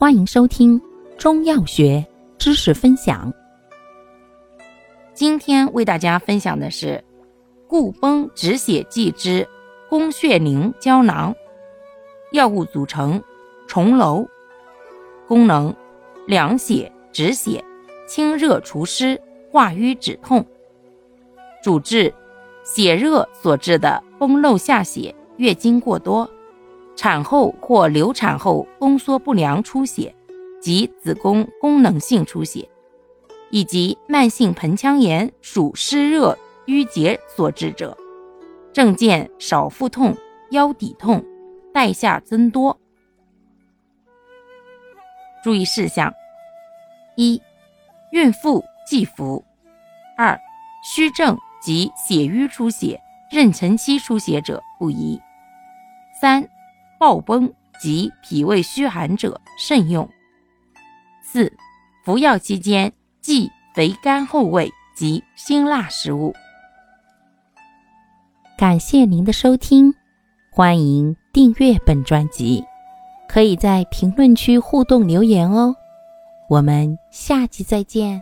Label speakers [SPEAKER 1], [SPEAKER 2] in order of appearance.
[SPEAKER 1] 欢迎收听中药学知识分享。
[SPEAKER 2] 今天为大家分享的是固崩止血剂之宫血宁胶囊。药物组成：重楼。功能：凉血止血、清热除湿、化瘀止痛。主治：血热所致的崩漏下血、月经过多。产后或流产后宫缩不良出血及子宫功能性出血，以及慢性盆腔炎属湿热淤结所致者，症见少腹痛、腰底痛、带下增多。注意事项：一、孕妇忌服；二、虚症及血瘀出血、妊娠期出血者不宜；三。暴崩及脾胃虚寒者慎用。四、服药期间忌肥甘厚味及辛辣食物。
[SPEAKER 1] 感谢您的收听，欢迎订阅本专辑，可以在评论区互动留言哦。我们下期再见。